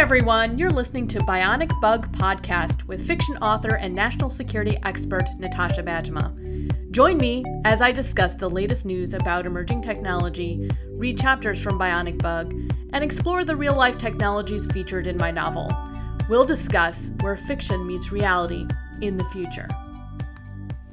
everyone, you're listening to Bionic Bug Podcast with fiction author and national security expert Natasha Bajma. Join me as I discuss the latest news about emerging technology, read chapters from Bionic Bug, and explore the real life technologies featured in my novel. We'll discuss where fiction meets reality in the future.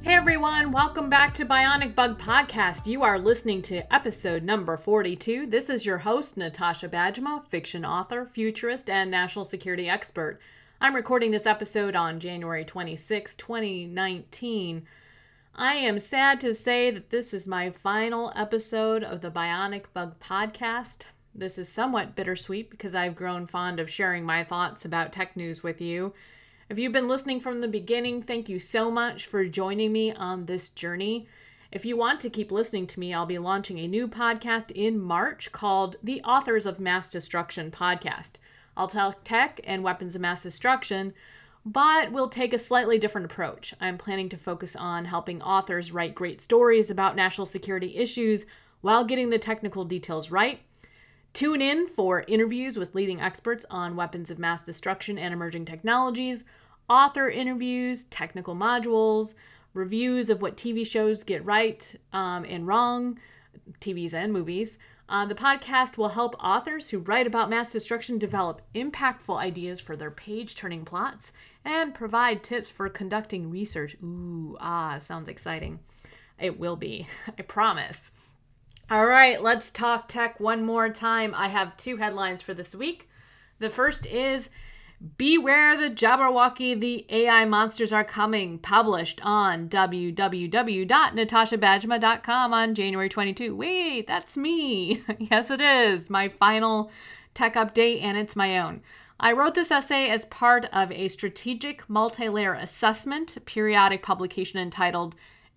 Hey everyone, welcome back to Bionic Bug Podcast. You are listening to episode number 42. This is your host, Natasha Bajma, fiction author, futurist, and national security expert. I'm recording this episode on January 26, 2019. I am sad to say that this is my final episode of the Bionic Bug Podcast. This is somewhat bittersweet because I've grown fond of sharing my thoughts about tech news with you. If you've been listening from the beginning, thank you so much for joining me on this journey. If you want to keep listening to me, I'll be launching a new podcast in March called The Authors of Mass Destruction Podcast. I'll talk tech and weapons of mass destruction, but we'll take a slightly different approach. I'm planning to focus on helping authors write great stories about national security issues while getting the technical details right. Tune in for interviews with leading experts on weapons of mass destruction and emerging technologies author interviews, technical modules, reviews of what TV shows get right um, and wrong, TVs and movies. Uh, the podcast will help authors who write about mass destruction develop impactful ideas for their page turning plots and provide tips for conducting research. Ooh, ah, sounds exciting. It will be, I promise. All right, let's talk tech one more time. I have two headlines for this week. The first is Beware the Jabberwocky, the AI monsters are coming, published on www.natashabajma.com on January 22. Wait, that's me. yes, it is. My final tech update, and it's my own. I wrote this essay as part of a strategic multi layer assessment periodic publication entitled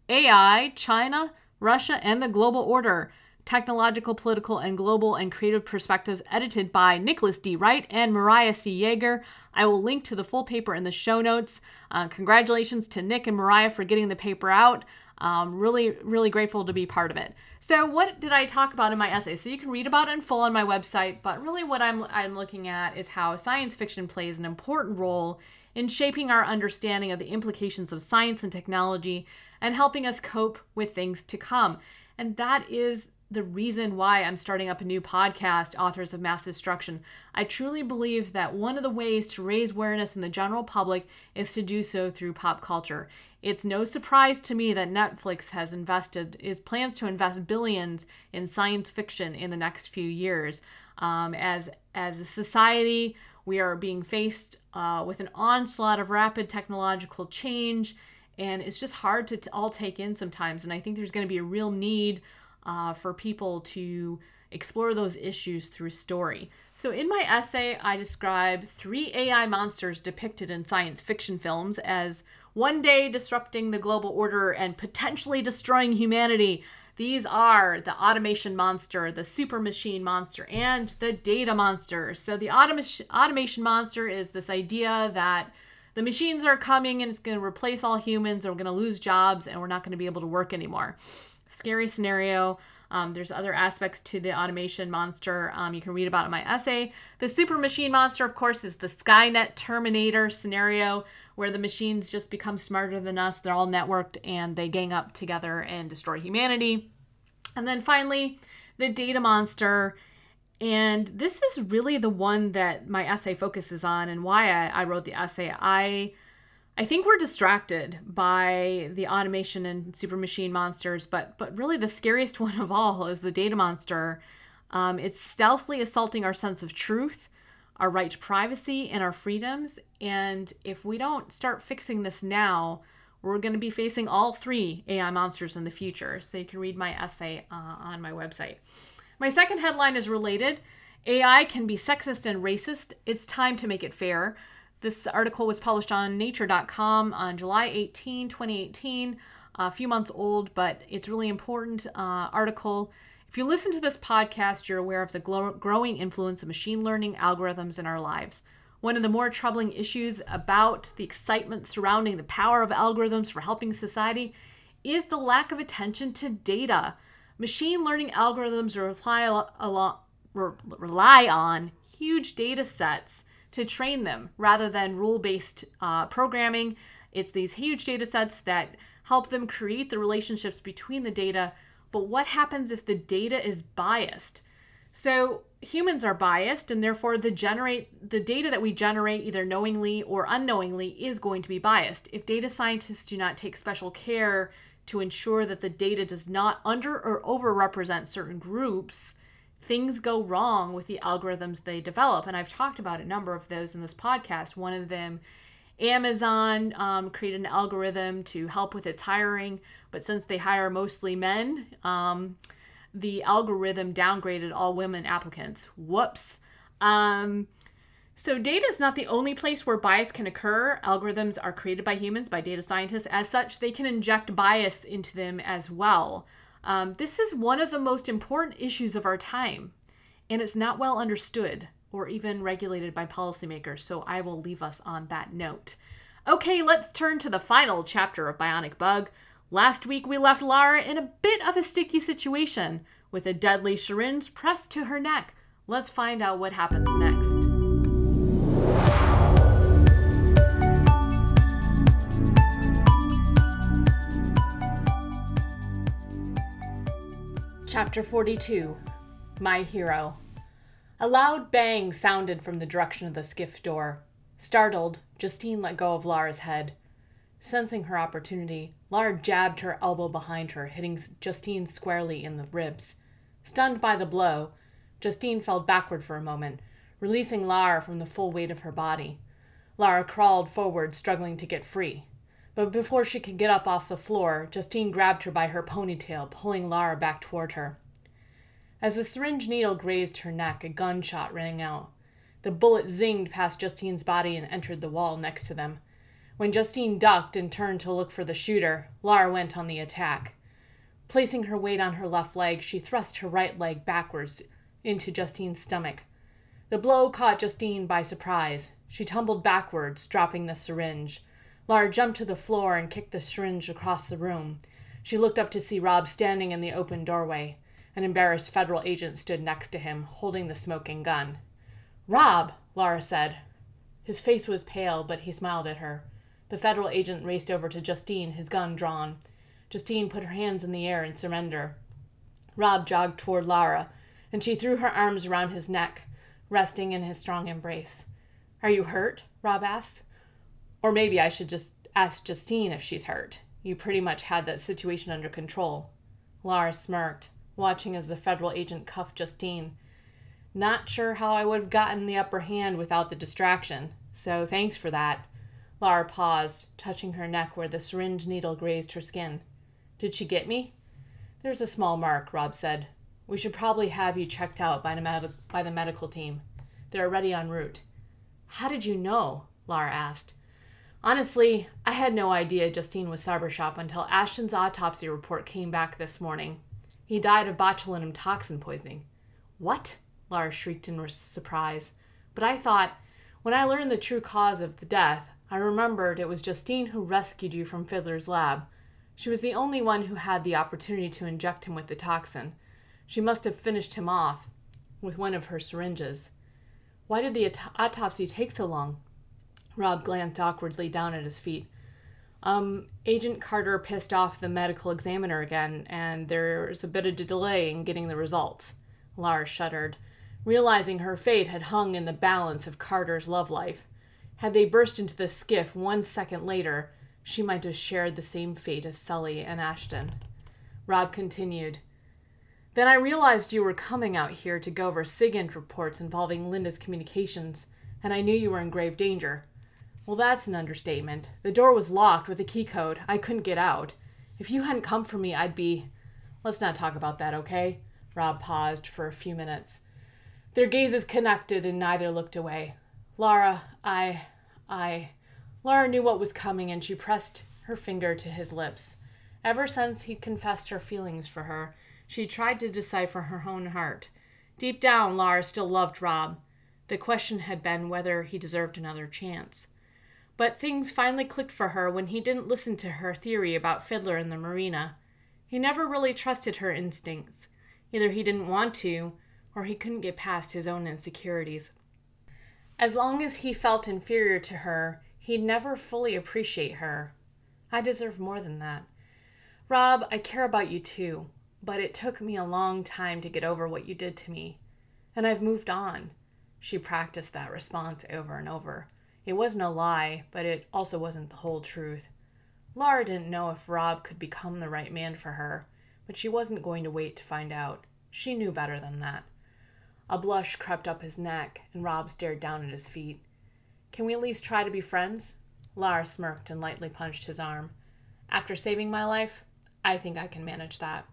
AI, China, Russia, and the Global Order Technological, Political, and Global and Creative Perspectives, edited by Nicholas D. Wright and Mariah C. Yager. I will link to the full paper in the show notes. Uh, congratulations to Nick and Mariah for getting the paper out. Um, really, really grateful to be part of it. So, what did I talk about in my essay? So, you can read about it in full on my website, but really, what I'm, I'm looking at is how science fiction plays an important role in shaping our understanding of the implications of science and technology and helping us cope with things to come. And that is the reason why I'm starting up a new podcast, Authors of Mass Destruction. I truly believe that one of the ways to raise awareness in the general public is to do so through pop culture. It's no surprise to me that Netflix has invested, is plans to invest billions in science fiction in the next few years. Um, as as a society, we are being faced uh, with an onslaught of rapid technological change, and it's just hard to t- all take in sometimes. And I think there's going to be a real need uh, for people to explore those issues through story. So, in my essay, I describe three AI monsters depicted in science fiction films as one day disrupting the global order and potentially destroying humanity. These are the automation monster, the super machine monster, and the data monster. So, the automation, automation monster is this idea that the machines are coming and it's going to replace all humans, and we're going to lose jobs, and we're not going to be able to work anymore scary scenario. Um, there's other aspects to the automation monster um, you can read about it in my essay. The super machine monster, of course, is the Skynet Terminator scenario where the machines just become smarter than us. They're all networked and they gang up together and destroy humanity. And then finally, the data monster. And this is really the one that my essay focuses on and why I, I wrote the essay. I I think we're distracted by the automation and super machine monsters, but but really the scariest one of all is the data monster. Um, it's stealthily assaulting our sense of truth, our right to privacy, and our freedoms. And if we don't start fixing this now, we're going to be facing all three AI monsters in the future. So you can read my essay uh, on my website. My second headline is related. AI can be sexist and racist. It's time to make it fair. This article was published on nature.com on July 18, 2018, a few months old, but it's really important uh, article. If you listen to this podcast, you're aware of the glo- growing influence of machine learning algorithms in our lives. One of the more troubling issues about the excitement surrounding the power of algorithms for helping society is the lack of attention to data. Machine learning algorithms rely, rely on huge data sets to train them rather than rule based uh, programming. It's these huge data sets that help them create the relationships between the data. But what happens if the data is biased? So humans are biased and therefore the generate the data that we generate either knowingly or unknowingly is going to be biased. If data scientists do not take special care to ensure that the data does not under or overrepresent certain groups, things go wrong with the algorithms they develop. And I've talked about a number of those in this podcast. One of them, Amazon um, created an algorithm to help with its hiring, but since they hire mostly men, um, the algorithm downgraded all women applicants. Whoops. Um, so, data is not the only place where bias can occur. Algorithms are created by humans, by data scientists. As such, they can inject bias into them as well. Um, this is one of the most important issues of our time, and it's not well understood or even regulated by policymakers. So, I will leave us on that note. Okay, let's turn to the final chapter of Bionic Bug. Last week, we left Lara in a bit of a sticky situation with a deadly syringe pressed to her neck. Let's find out what happens next. Chapter 42 My Hero. A loud bang sounded from the direction of the skiff door. Startled, Justine let go of Lara's head. Sensing her opportunity, Lara jabbed her elbow behind her, hitting Justine squarely in the ribs. Stunned by the blow, Justine fell backward for a moment, releasing Lara from the full weight of her body. Lara crawled forward, struggling to get free. But before she could get up off the floor, Justine grabbed her by her ponytail, pulling Lara back toward her. As the syringe needle grazed her neck, a gunshot rang out. The bullet zinged past Justine's body and entered the wall next to them. When Justine ducked and turned to look for the shooter, Lara went on the attack. Placing her weight on her left leg, she thrust her right leg backwards into Justine's stomach. The blow caught Justine by surprise. She tumbled backwards, dropping the syringe. Lara jumped to the floor and kicked the syringe across the room. She looked up to see Rob standing in the open doorway. An embarrassed federal agent stood next to him, holding the smoking gun. Rob, Lara said. His face was pale, but he smiled at her. The federal agent raced over to Justine, his gun drawn. Justine put her hands in the air in surrender. Rob jogged toward Lara, and she threw her arms around his neck, resting in his strong embrace. Are you hurt? Rob asked. Or maybe I should just ask Justine if she's hurt. You pretty much had that situation under control. Lara smirked, watching as the federal agent cuffed Justine. Not sure how I would have gotten the upper hand without the distraction, so thanks for that. Lara paused, touching her neck where the syringe needle grazed her skin. Did she get me? There's a small mark, Rob said. We should probably have you checked out by the, med- by the medical team. They're already en route. How did you know? Lara asked. Honestly, I had no idea Justine was cybershop until Ashton's autopsy report came back this morning. He died of botulinum toxin poisoning. What? Lara shrieked in surprise. But I thought, when I learned the true cause of the death, I remembered it was Justine who rescued you from Fiddler's lab. She was the only one who had the opportunity to inject him with the toxin. She must have finished him off with one of her syringes. Why did the aut- autopsy take so long? Rob glanced awkwardly down at his feet. Um, Agent Carter pissed off the medical examiner again, and there's a bit of a delay in getting the results. Lara shuddered, realizing her fate had hung in the balance of Carter's love life. Had they burst into the skiff one second later, she might have shared the same fate as Sully and Ashton. Rob continued. Then I realized you were coming out here to go over SIGINT reports involving Linda's communications, and I knew you were in grave danger. Well, that's an understatement. The door was locked with a key code. I couldn't get out. If you hadn't come for me, I'd be. Let's not talk about that, okay? Rob paused for a few minutes. Their gazes connected and neither looked away. Lara, I. I. Lara knew what was coming and she pressed her finger to his lips. Ever since he'd confessed her feelings for her, she tried to decipher her own heart. Deep down, Lara still loved Rob. The question had been whether he deserved another chance. But things finally clicked for her when he didn't listen to her theory about Fiddler in the marina. He never really trusted her instincts. Either he didn't want to, or he couldn't get past his own insecurities. As long as he felt inferior to her, he'd never fully appreciate her. I deserve more than that. Rob, I care about you too, but it took me a long time to get over what you did to me. And I've moved on. She practiced that response over and over. It wasn't a lie, but it also wasn't the whole truth. Laura didn't know if Rob could become the right man for her, but she wasn't going to wait to find out. She knew better than that. A blush crept up his neck, and Rob stared down at his feet. Can we at least try to be friends? Lara smirked and lightly punched his arm. After saving my life, I think I can manage that.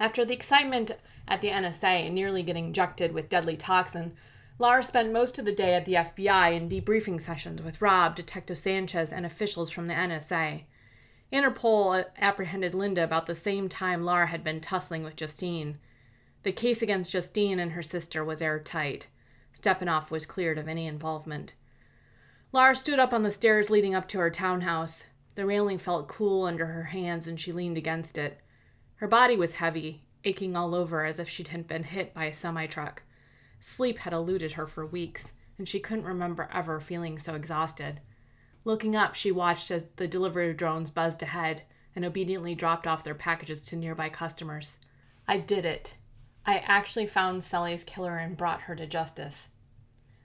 After the excitement at the NSA and nearly getting injected with deadly toxin, Lara spent most of the day at the FBI in debriefing sessions with Rob, Detective Sanchez, and officials from the NSA. Interpol apprehended Linda about the same time Lara had been tussling with Justine. The case against Justine and her sister was airtight. Stepanoff was cleared of any involvement. Lara stood up on the stairs leading up to her townhouse. The railing felt cool under her hands and she leaned against it. Her body was heavy, aching all over as if she'd been hit by a semi truck. Sleep had eluded her for weeks, and she couldn't remember ever feeling so exhausted. Looking up, she watched as the delivery drones buzzed ahead and obediently dropped off their packages to nearby customers. I did it. I actually found Sully's killer and brought her to justice.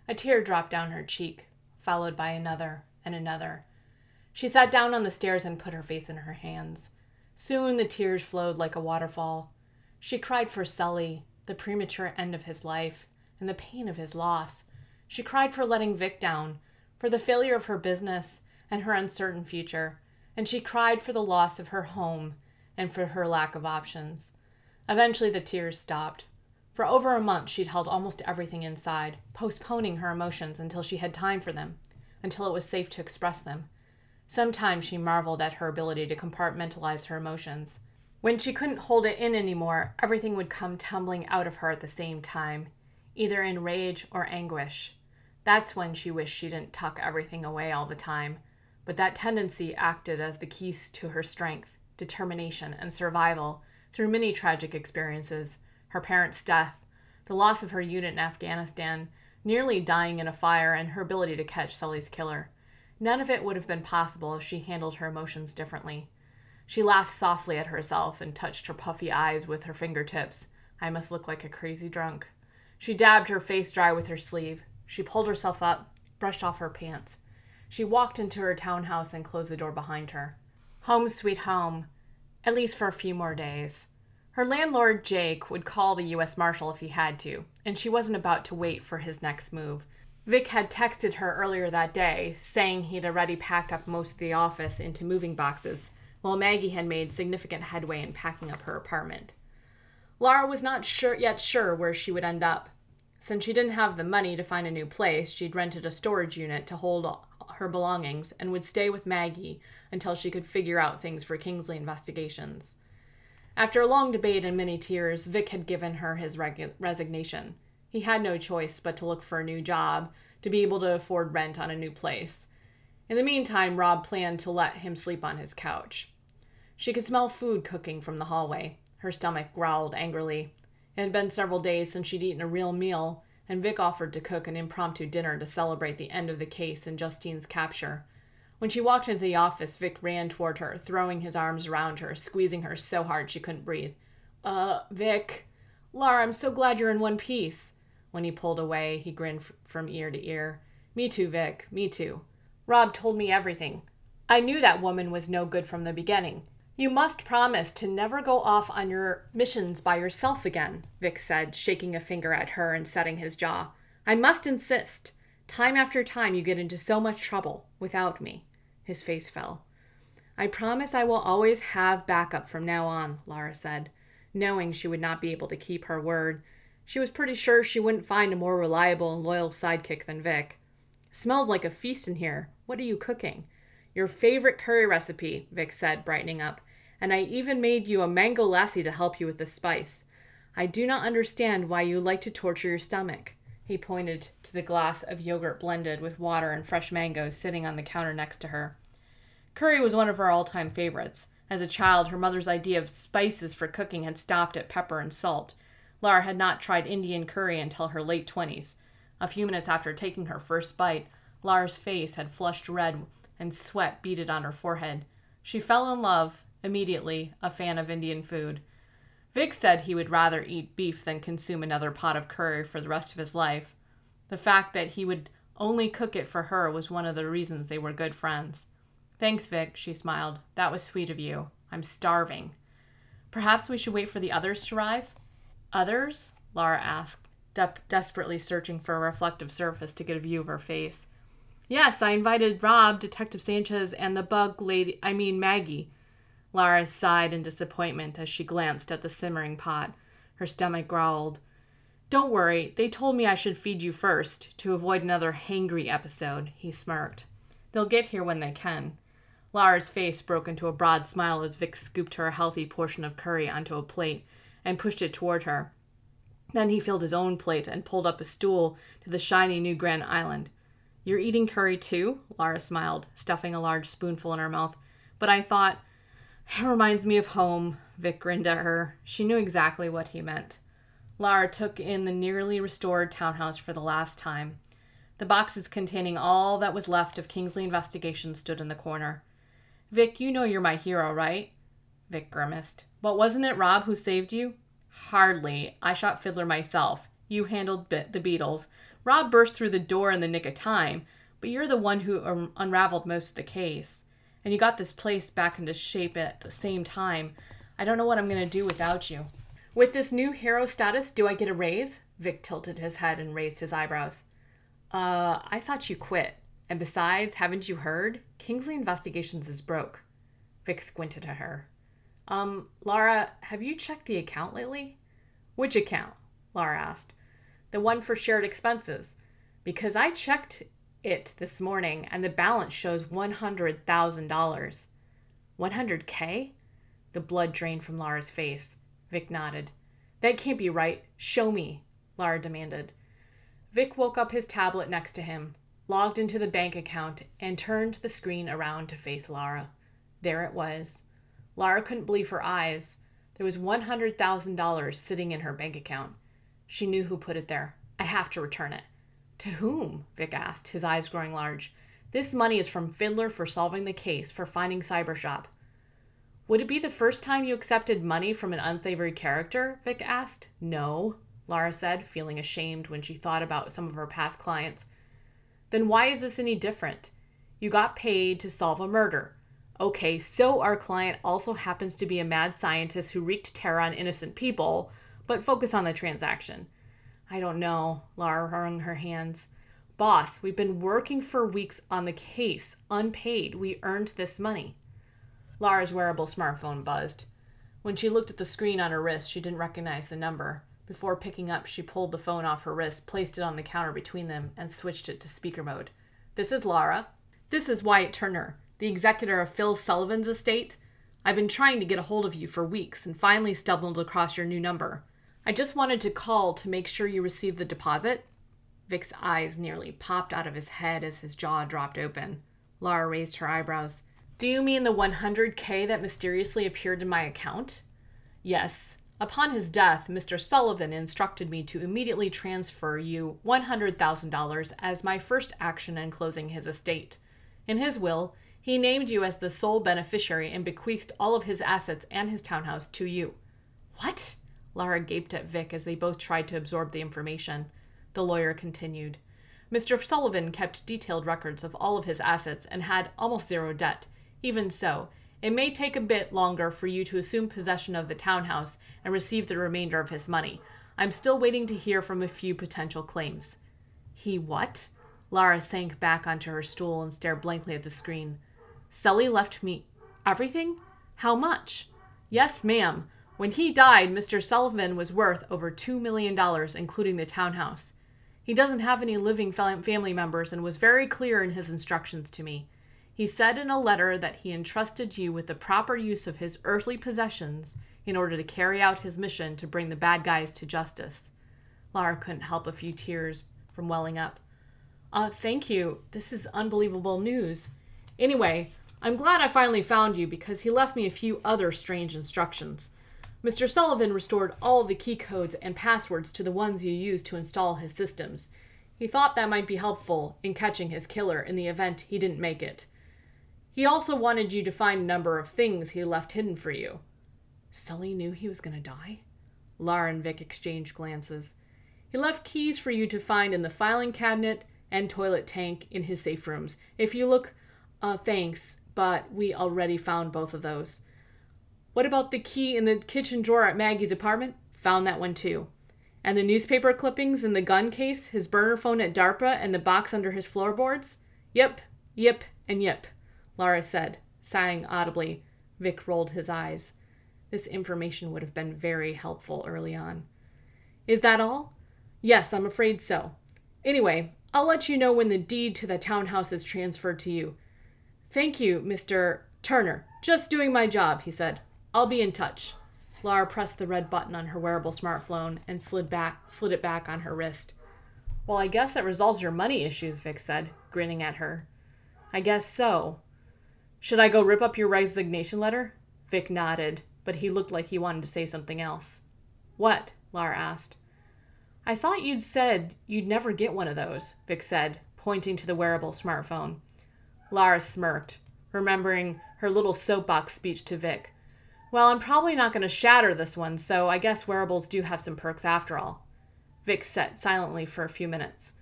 A tear dropped down her cheek, followed by another and another. She sat down on the stairs and put her face in her hands. Soon the tears flowed like a waterfall. She cried for Sully, the premature end of his life, and the pain of his loss. She cried for letting Vic down, for the failure of her business and her uncertain future, and she cried for the loss of her home and for her lack of options. Eventually, the tears stopped. For over a month, she'd held almost everything inside, postponing her emotions until she had time for them, until it was safe to express them. Sometimes she marveled at her ability to compartmentalize her emotions. When she couldn't hold it in anymore, everything would come tumbling out of her at the same time, either in rage or anguish. That's when she wished she didn't tuck everything away all the time. But that tendency acted as the keys to her strength, determination, and survival through many tragic experiences her parents' death, the loss of her unit in Afghanistan, nearly dying in a fire, and her ability to catch Sully's killer. None of it would have been possible if she handled her emotions differently. She laughed softly at herself and touched her puffy eyes with her fingertips. I must look like a crazy drunk. She dabbed her face dry with her sleeve. She pulled herself up, brushed off her pants. She walked into her townhouse and closed the door behind her. Home sweet home, at least for a few more days. Her landlord, Jake, would call the U.S. Marshal if he had to, and she wasn't about to wait for his next move. Vic had texted her earlier that day, saying he'd already packed up most of the office into moving boxes, while Maggie had made significant headway in packing up her apartment. Lara was not sure yet sure where she would end up. Since she didn't have the money to find a new place, she'd rented a storage unit to hold her belongings and would stay with Maggie until she could figure out things for Kingsley investigations. After a long debate and many tears, Vic had given her his reg- resignation. He had no choice but to look for a new job to be able to afford rent on a new place. In the meantime, Rob planned to let him sleep on his couch. She could smell food cooking from the hallway. Her stomach growled angrily. It had been several days since she'd eaten a real meal, and Vic offered to cook an impromptu dinner to celebrate the end of the case and Justine's capture. When she walked into the office, Vic ran toward her, throwing his arms around her, squeezing her so hard she couldn't breathe. Uh, Vic. Lara, I'm so glad you're in one piece. When he pulled away, he grinned f- from ear to ear. Me too, Vic. Me too. Rob told me everything. I knew that woman was no good from the beginning. You must promise to never go off on your missions by yourself again, Vic said, shaking a finger at her and setting his jaw. I must insist. Time after time you get into so much trouble without me. His face fell. I promise I will always have backup from now on, Lara said, knowing she would not be able to keep her word. She was pretty sure she wouldn't find a more reliable and loyal sidekick than Vic. Smells like a feast in here. What are you cooking? Your favorite curry recipe, Vic said, brightening up and I even made you a mango lassi to help you with the spice. I do not understand why you like to torture your stomach. He pointed to the glass of yogurt blended with water and fresh mangoes sitting on the counter next to her. Curry was one of her all time favorites. As a child, her mother's idea of spices for cooking had stopped at pepper and salt. Lara had not tried Indian curry until her late twenties. A few minutes after taking her first bite, Lara's face had flushed red and sweat beaded on her forehead. She fell in love, immediately, a fan of Indian food. Vic said he would rather eat beef than consume another pot of curry for the rest of his life. The fact that he would only cook it for her was one of the reasons they were good friends. Thanks, Vic, she smiled. That was sweet of you. I'm starving. Perhaps we should wait for the others to arrive? Others? Lara asked, de- desperately searching for a reflective surface to get a view of her face. Yes, I invited Rob, Detective Sanchez, and the bug lady, I mean Maggie. Lara sighed in disappointment as she glanced at the simmering pot. Her stomach growled. Don't worry, they told me I should feed you first, to avoid another hangry episode, he smirked. They'll get here when they can. Lara's face broke into a broad smile as Vic scooped her a healthy portion of curry onto a plate and pushed it toward her. Then he filled his own plate and pulled up a stool to the shiny new granite island. You're eating curry too? Lara smiled, stuffing a large spoonful in her mouth. But I thought, it reminds me of home. Vic grinned at her. She knew exactly what he meant. Lara took in the nearly restored townhouse for the last time. The boxes containing all that was left of Kingsley investigation stood in the corner. Vic, you know you're my hero, right? Vic grimaced. But wasn't it Rob who saved you? Hardly. I shot Fiddler myself. You handled the beetles. Rob burst through the door in the nick of time, but you're the one who um, unraveled most of the case. And you got this place back into shape at the same time. I don't know what I'm going to do without you. With this new hero status, do I get a raise? Vic tilted his head and raised his eyebrows. Uh, I thought you quit. And besides, haven't you heard? Kingsley Investigations is broke. Vic squinted at her. Um, Lara, have you checked the account lately? Which account? Lara asked. The one for shared expenses. Because I checked it this morning and the balance shows $100,000. 100K? The blood drained from Lara's face. Vic nodded. That can't be right. Show me, Lara demanded. Vic woke up his tablet next to him, logged into the bank account, and turned the screen around to face Lara. There it was. Lara couldn't believe her eyes. There was $100,000 sitting in her bank account. She knew who put it there. I have to return it. To whom? Vic asked, his eyes growing large. This money is from Fiddler for solving the case, for finding Cybershop. Would it be the first time you accepted money from an unsavory character? Vic asked. No, Lara said, feeling ashamed when she thought about some of her past clients. Then why is this any different? You got paid to solve a murder. Okay, so our client also happens to be a mad scientist who wreaked terror on innocent people, but focus on the transaction. I don't know, Lara wrung her hands. Boss, we've been working for weeks on the case, unpaid. We earned this money. Lara's wearable smartphone buzzed. When she looked at the screen on her wrist, she didn't recognize the number. Before picking up, she pulled the phone off her wrist, placed it on the counter between them, and switched it to speaker mode. This is Lara. This is Wyatt Turner, the executor of Phil Sullivan's estate. I've been trying to get a hold of you for weeks and finally stumbled across your new number. I just wanted to call to make sure you received the deposit. Vic's eyes nearly popped out of his head as his jaw dropped open. Lara raised her eyebrows. Do you mean the 100K that mysteriously appeared in my account? Yes. Upon his death, Mr. Sullivan instructed me to immediately transfer you $100,000 as my first action in closing his estate. In his will, he named you as the sole beneficiary and bequeathed all of his assets and his townhouse to you. What? Lara gaped at Vic as they both tried to absorb the information. The lawyer continued. Mr. Sullivan kept detailed records of all of his assets and had almost zero debt. Even so, it may take a bit longer for you to assume possession of the townhouse and receive the remainder of his money. I'm still waiting to hear from a few potential claims. He what? Lara sank back onto her stool and stared blankly at the screen. Sully left me everything? How much? Yes, ma'am. When he died, Mr. Sullivan was worth over $2 million, including the townhouse. He doesn't have any living family members and was very clear in his instructions to me. He said in a letter that he entrusted you with the proper use of his earthly possessions in order to carry out his mission to bring the bad guys to justice. Lara couldn't help a few tears from welling up. Uh, thank you. This is unbelievable news. Anyway, I'm glad I finally found you because he left me a few other strange instructions. Mr. Sullivan restored all the key codes and passwords to the ones you used to install his systems. He thought that might be helpful in catching his killer in the event he didn't make it. He also wanted you to find a number of things he left hidden for you. Sully knew he was going to die? Lara and Vic exchanged glances. He left keys for you to find in the filing cabinet and toilet tank in his safe rooms. If you look, uh, thanks, but we already found both of those. What about the key in the kitchen drawer at Maggie's apartment? Found that one too. And the newspaper clippings in the gun case, his burner phone at DARPA, and the box under his floorboards? Yep, yep, and yep. Lara said, sighing audibly. Vic rolled his eyes. This information would have been very helpful early on. Is that all? Yes, I'm afraid so. Anyway, I'll let you know when the deed to the townhouse is transferred to you. Thank you, Mr. Turner. Just doing my job, he said. I'll be in touch. Lara pressed the red button on her wearable smartphone and slid back slid it back on her wrist. Well, I guess that resolves your money issues, Vic said, grinning at her. I guess so. Should I go rip up your resignation letter? Vic nodded, but he looked like he wanted to say something else. What? Lara asked. I thought you'd said you'd never get one of those, Vic said, pointing to the wearable smartphone. Lara smirked, remembering her little soapbox speech to Vic. Well, I'm probably not going to shatter this one, so I guess wearables do have some perks after all. Vic sat silently for a few minutes.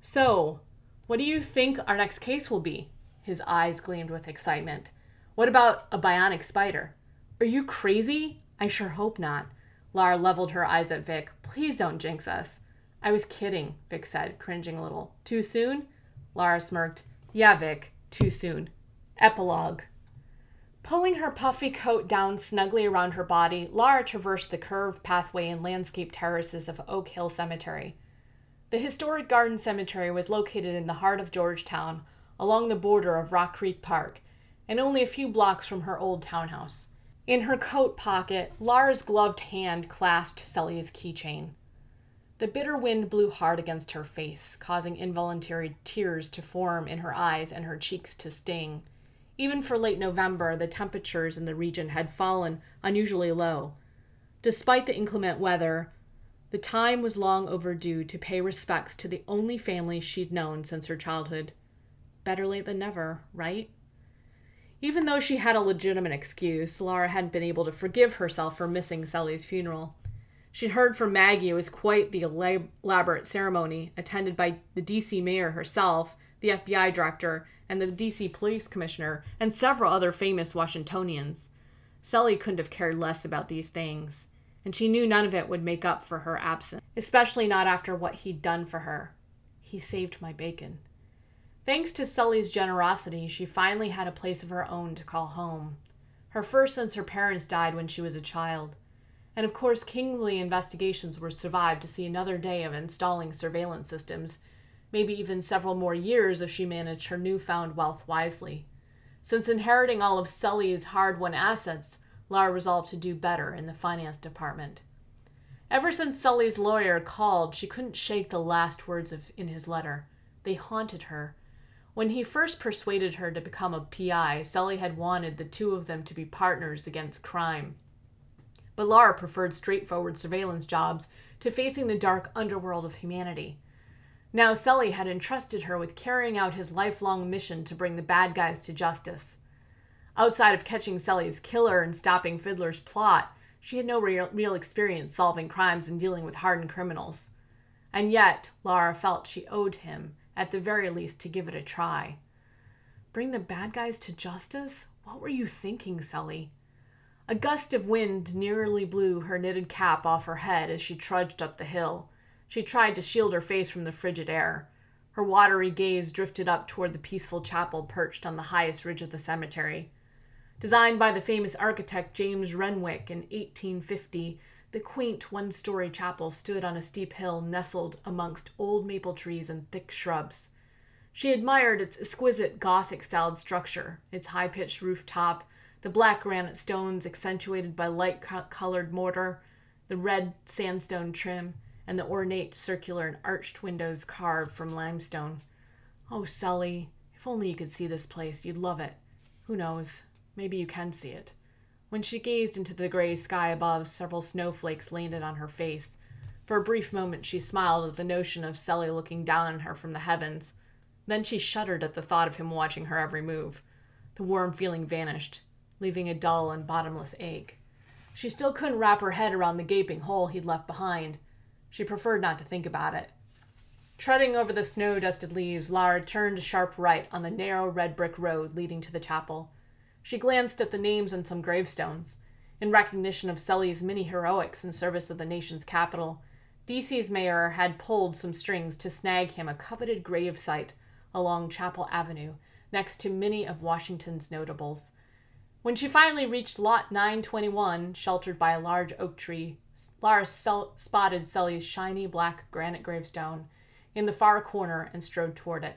So, what do you think our next case will be? His eyes gleamed with excitement. What about a bionic spider? Are you crazy? I sure hope not. Lara leveled her eyes at Vic. Please don't jinx us. I was kidding, Vic said, cringing a little. Too soon? Lara smirked. Yeah, Vic, too soon. Epilogue. Pulling her puffy coat down snugly around her body, Lara traversed the curved pathway and landscaped terraces of Oak Hill Cemetery. The historic Garden Cemetery was located in the heart of Georgetown, along the border of Rock Creek Park, and only a few blocks from her old townhouse. In her coat pocket, Lara's gloved hand clasped Sully's keychain. The bitter wind blew hard against her face, causing involuntary tears to form in her eyes and her cheeks to sting. Even for late November, the temperatures in the region had fallen unusually low. Despite the inclement weather, the time was long overdue to pay respects to the only family she'd known since her childhood. Better late than never, right? Even though she had a legitimate excuse, Lara hadn't been able to forgive herself for missing Sally's funeral. She'd heard from Maggie it was quite the elaborate ceremony, attended by the DC mayor herself, the FBI director, and the DC police commissioner, and several other famous Washingtonians. Sully couldn't have cared less about these things, and she knew none of it would make up for her absence, especially not after what he'd done for her. He saved my bacon. Thanks to Sully's generosity, she finally had a place of her own to call home. Her first since her parents died when she was a child. And of course, Kingsley investigations were survived to see another day of installing surveillance systems, maybe even several more years if she managed her newfound wealth wisely. Since inheriting all of Sully's hard won assets, Lara resolved to do better in the finance department. Ever since Sully's lawyer called, she couldn't shake the last words of, in his letter. They haunted her when he first persuaded her to become a PI, Sully had wanted the two of them to be partners against crime. But Lara preferred straightforward surveillance jobs to facing the dark underworld of humanity. Now Sully had entrusted her with carrying out his lifelong mission to bring the bad guys to justice. Outside of catching Sully's killer and stopping Fiddler's plot, she had no real, real experience solving crimes and dealing with hardened criminals. And yet, Lara felt she owed him at the very least, to give it a try. Bring the bad guys to justice? What were you thinking, Sully? A gust of wind nearly blew her knitted cap off her head as she trudged up the hill. She tried to shield her face from the frigid air. Her watery gaze drifted up toward the peaceful chapel perched on the highest ridge of the cemetery. Designed by the famous architect James Renwick in 1850, the quaint one story chapel stood on a steep hill nestled amongst old maple trees and thick shrubs. She admired its exquisite Gothic styled structure, its high pitched roof top, the black granite stones accentuated by light colored mortar, the red sandstone trim, and the ornate circular and arched windows carved from limestone. Oh, Sully, if only you could see this place, you'd love it. Who knows? Maybe you can see it. When she gazed into the gray sky above, several snowflakes landed on her face. For a brief moment, she smiled at the notion of Sully looking down on her from the heavens. Then she shuddered at the thought of him watching her every move. The warm feeling vanished, leaving a dull and bottomless ache. She still couldn't wrap her head around the gaping hole he'd left behind. She preferred not to think about it. Treading over the snow dusted leaves, Lara turned sharp right on the narrow red brick road leading to the chapel. She glanced at the names on some gravestones. In recognition of Sully's many heroics in service of the nation's capital, DC's mayor had pulled some strings to snag him a coveted grave site along Chapel Avenue, next to many of Washington's notables. When she finally reached Lot 921, sheltered by a large oak tree, Lara spotted Sully's shiny black granite gravestone in the far corner and strode toward it.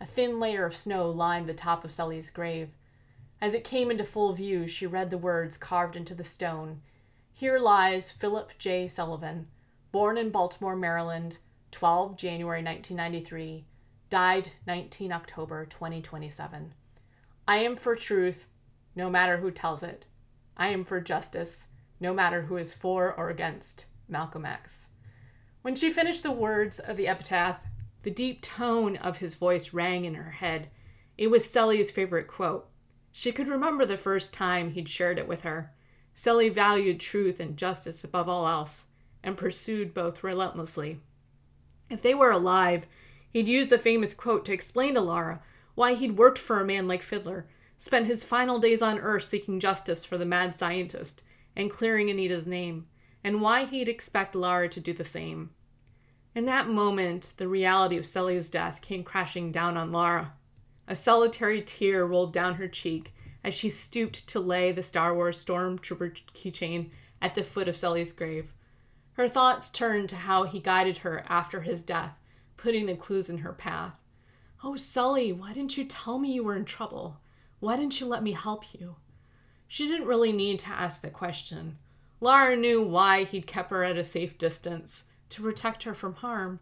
A thin layer of snow lined the top of Sully's grave. As it came into full view, she read the words carved into the stone Here lies Philip J. Sullivan, born in Baltimore, Maryland, 12 January 1993, died 19 October 2027. I am for truth, no matter who tells it. I am for justice, no matter who is for or against Malcolm X. When she finished the words of the epitaph, the deep tone of his voice rang in her head. It was Sully's favorite quote. She could remember the first time he'd shared it with her. Sully valued truth and justice above all else and pursued both relentlessly. If they were alive, he'd use the famous quote to explain to Lara why he'd worked for a man like Fiddler, spent his final days on Earth seeking justice for the mad scientist and clearing Anita's name, and why he'd expect Lara to do the same. In that moment, the reality of Sully's death came crashing down on Lara. A solitary tear rolled down her cheek as she stooped to lay the Star Wars Stormtrooper keychain at the foot of Sully's grave. Her thoughts turned to how he guided her after his death, putting the clues in her path. Oh, Sully, why didn't you tell me you were in trouble? Why didn't you let me help you? She didn't really need to ask the question. Lara knew why he'd kept her at a safe distance to protect her from harm.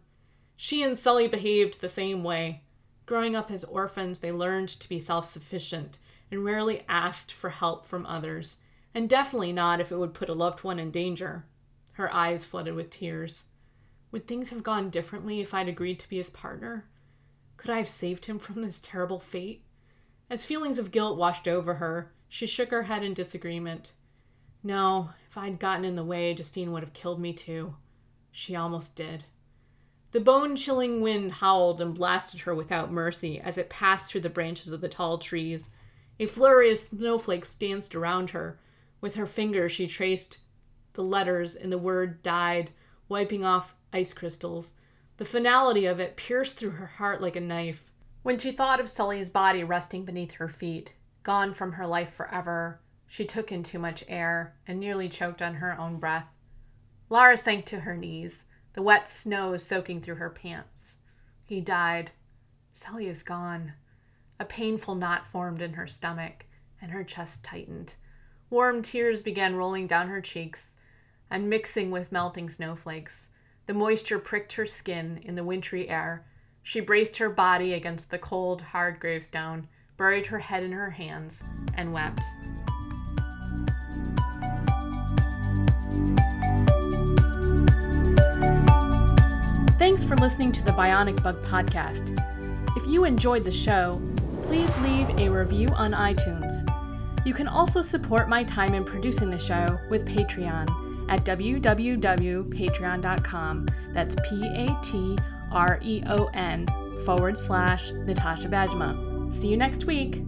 She and Sully behaved the same way. Growing up as orphans, they learned to be self sufficient and rarely asked for help from others, and definitely not if it would put a loved one in danger. Her eyes flooded with tears. Would things have gone differently if I'd agreed to be his partner? Could I have saved him from this terrible fate? As feelings of guilt washed over her, she shook her head in disagreement. No, if I'd gotten in the way, Justine would have killed me too. She almost did. The bone chilling wind howled and blasted her without mercy as it passed through the branches of the tall trees. A flurry of snowflakes danced around her. With her fingers, she traced the letters in the word died, wiping off ice crystals. The finality of it pierced through her heart like a knife. When she thought of Sully's body resting beneath her feet, gone from her life forever, she took in too much air and nearly choked on her own breath. Lara sank to her knees, the wet snow soaking through her pants. He died. Sully is gone. A painful knot formed in her stomach, and her chest tightened. Warm tears began rolling down her cheeks and mixing with melting snowflakes. The moisture pricked her skin in the wintry air. She braced her body against the cold, hard gravestone, buried her head in her hands, and wept. Thanks for listening to the Bionic Bug Podcast. If you enjoyed the show, please leave a review on iTunes. You can also support my time in producing the show with Patreon at www.patreon.com. That's P A T R E O N forward slash Natasha Bajma. See you next week.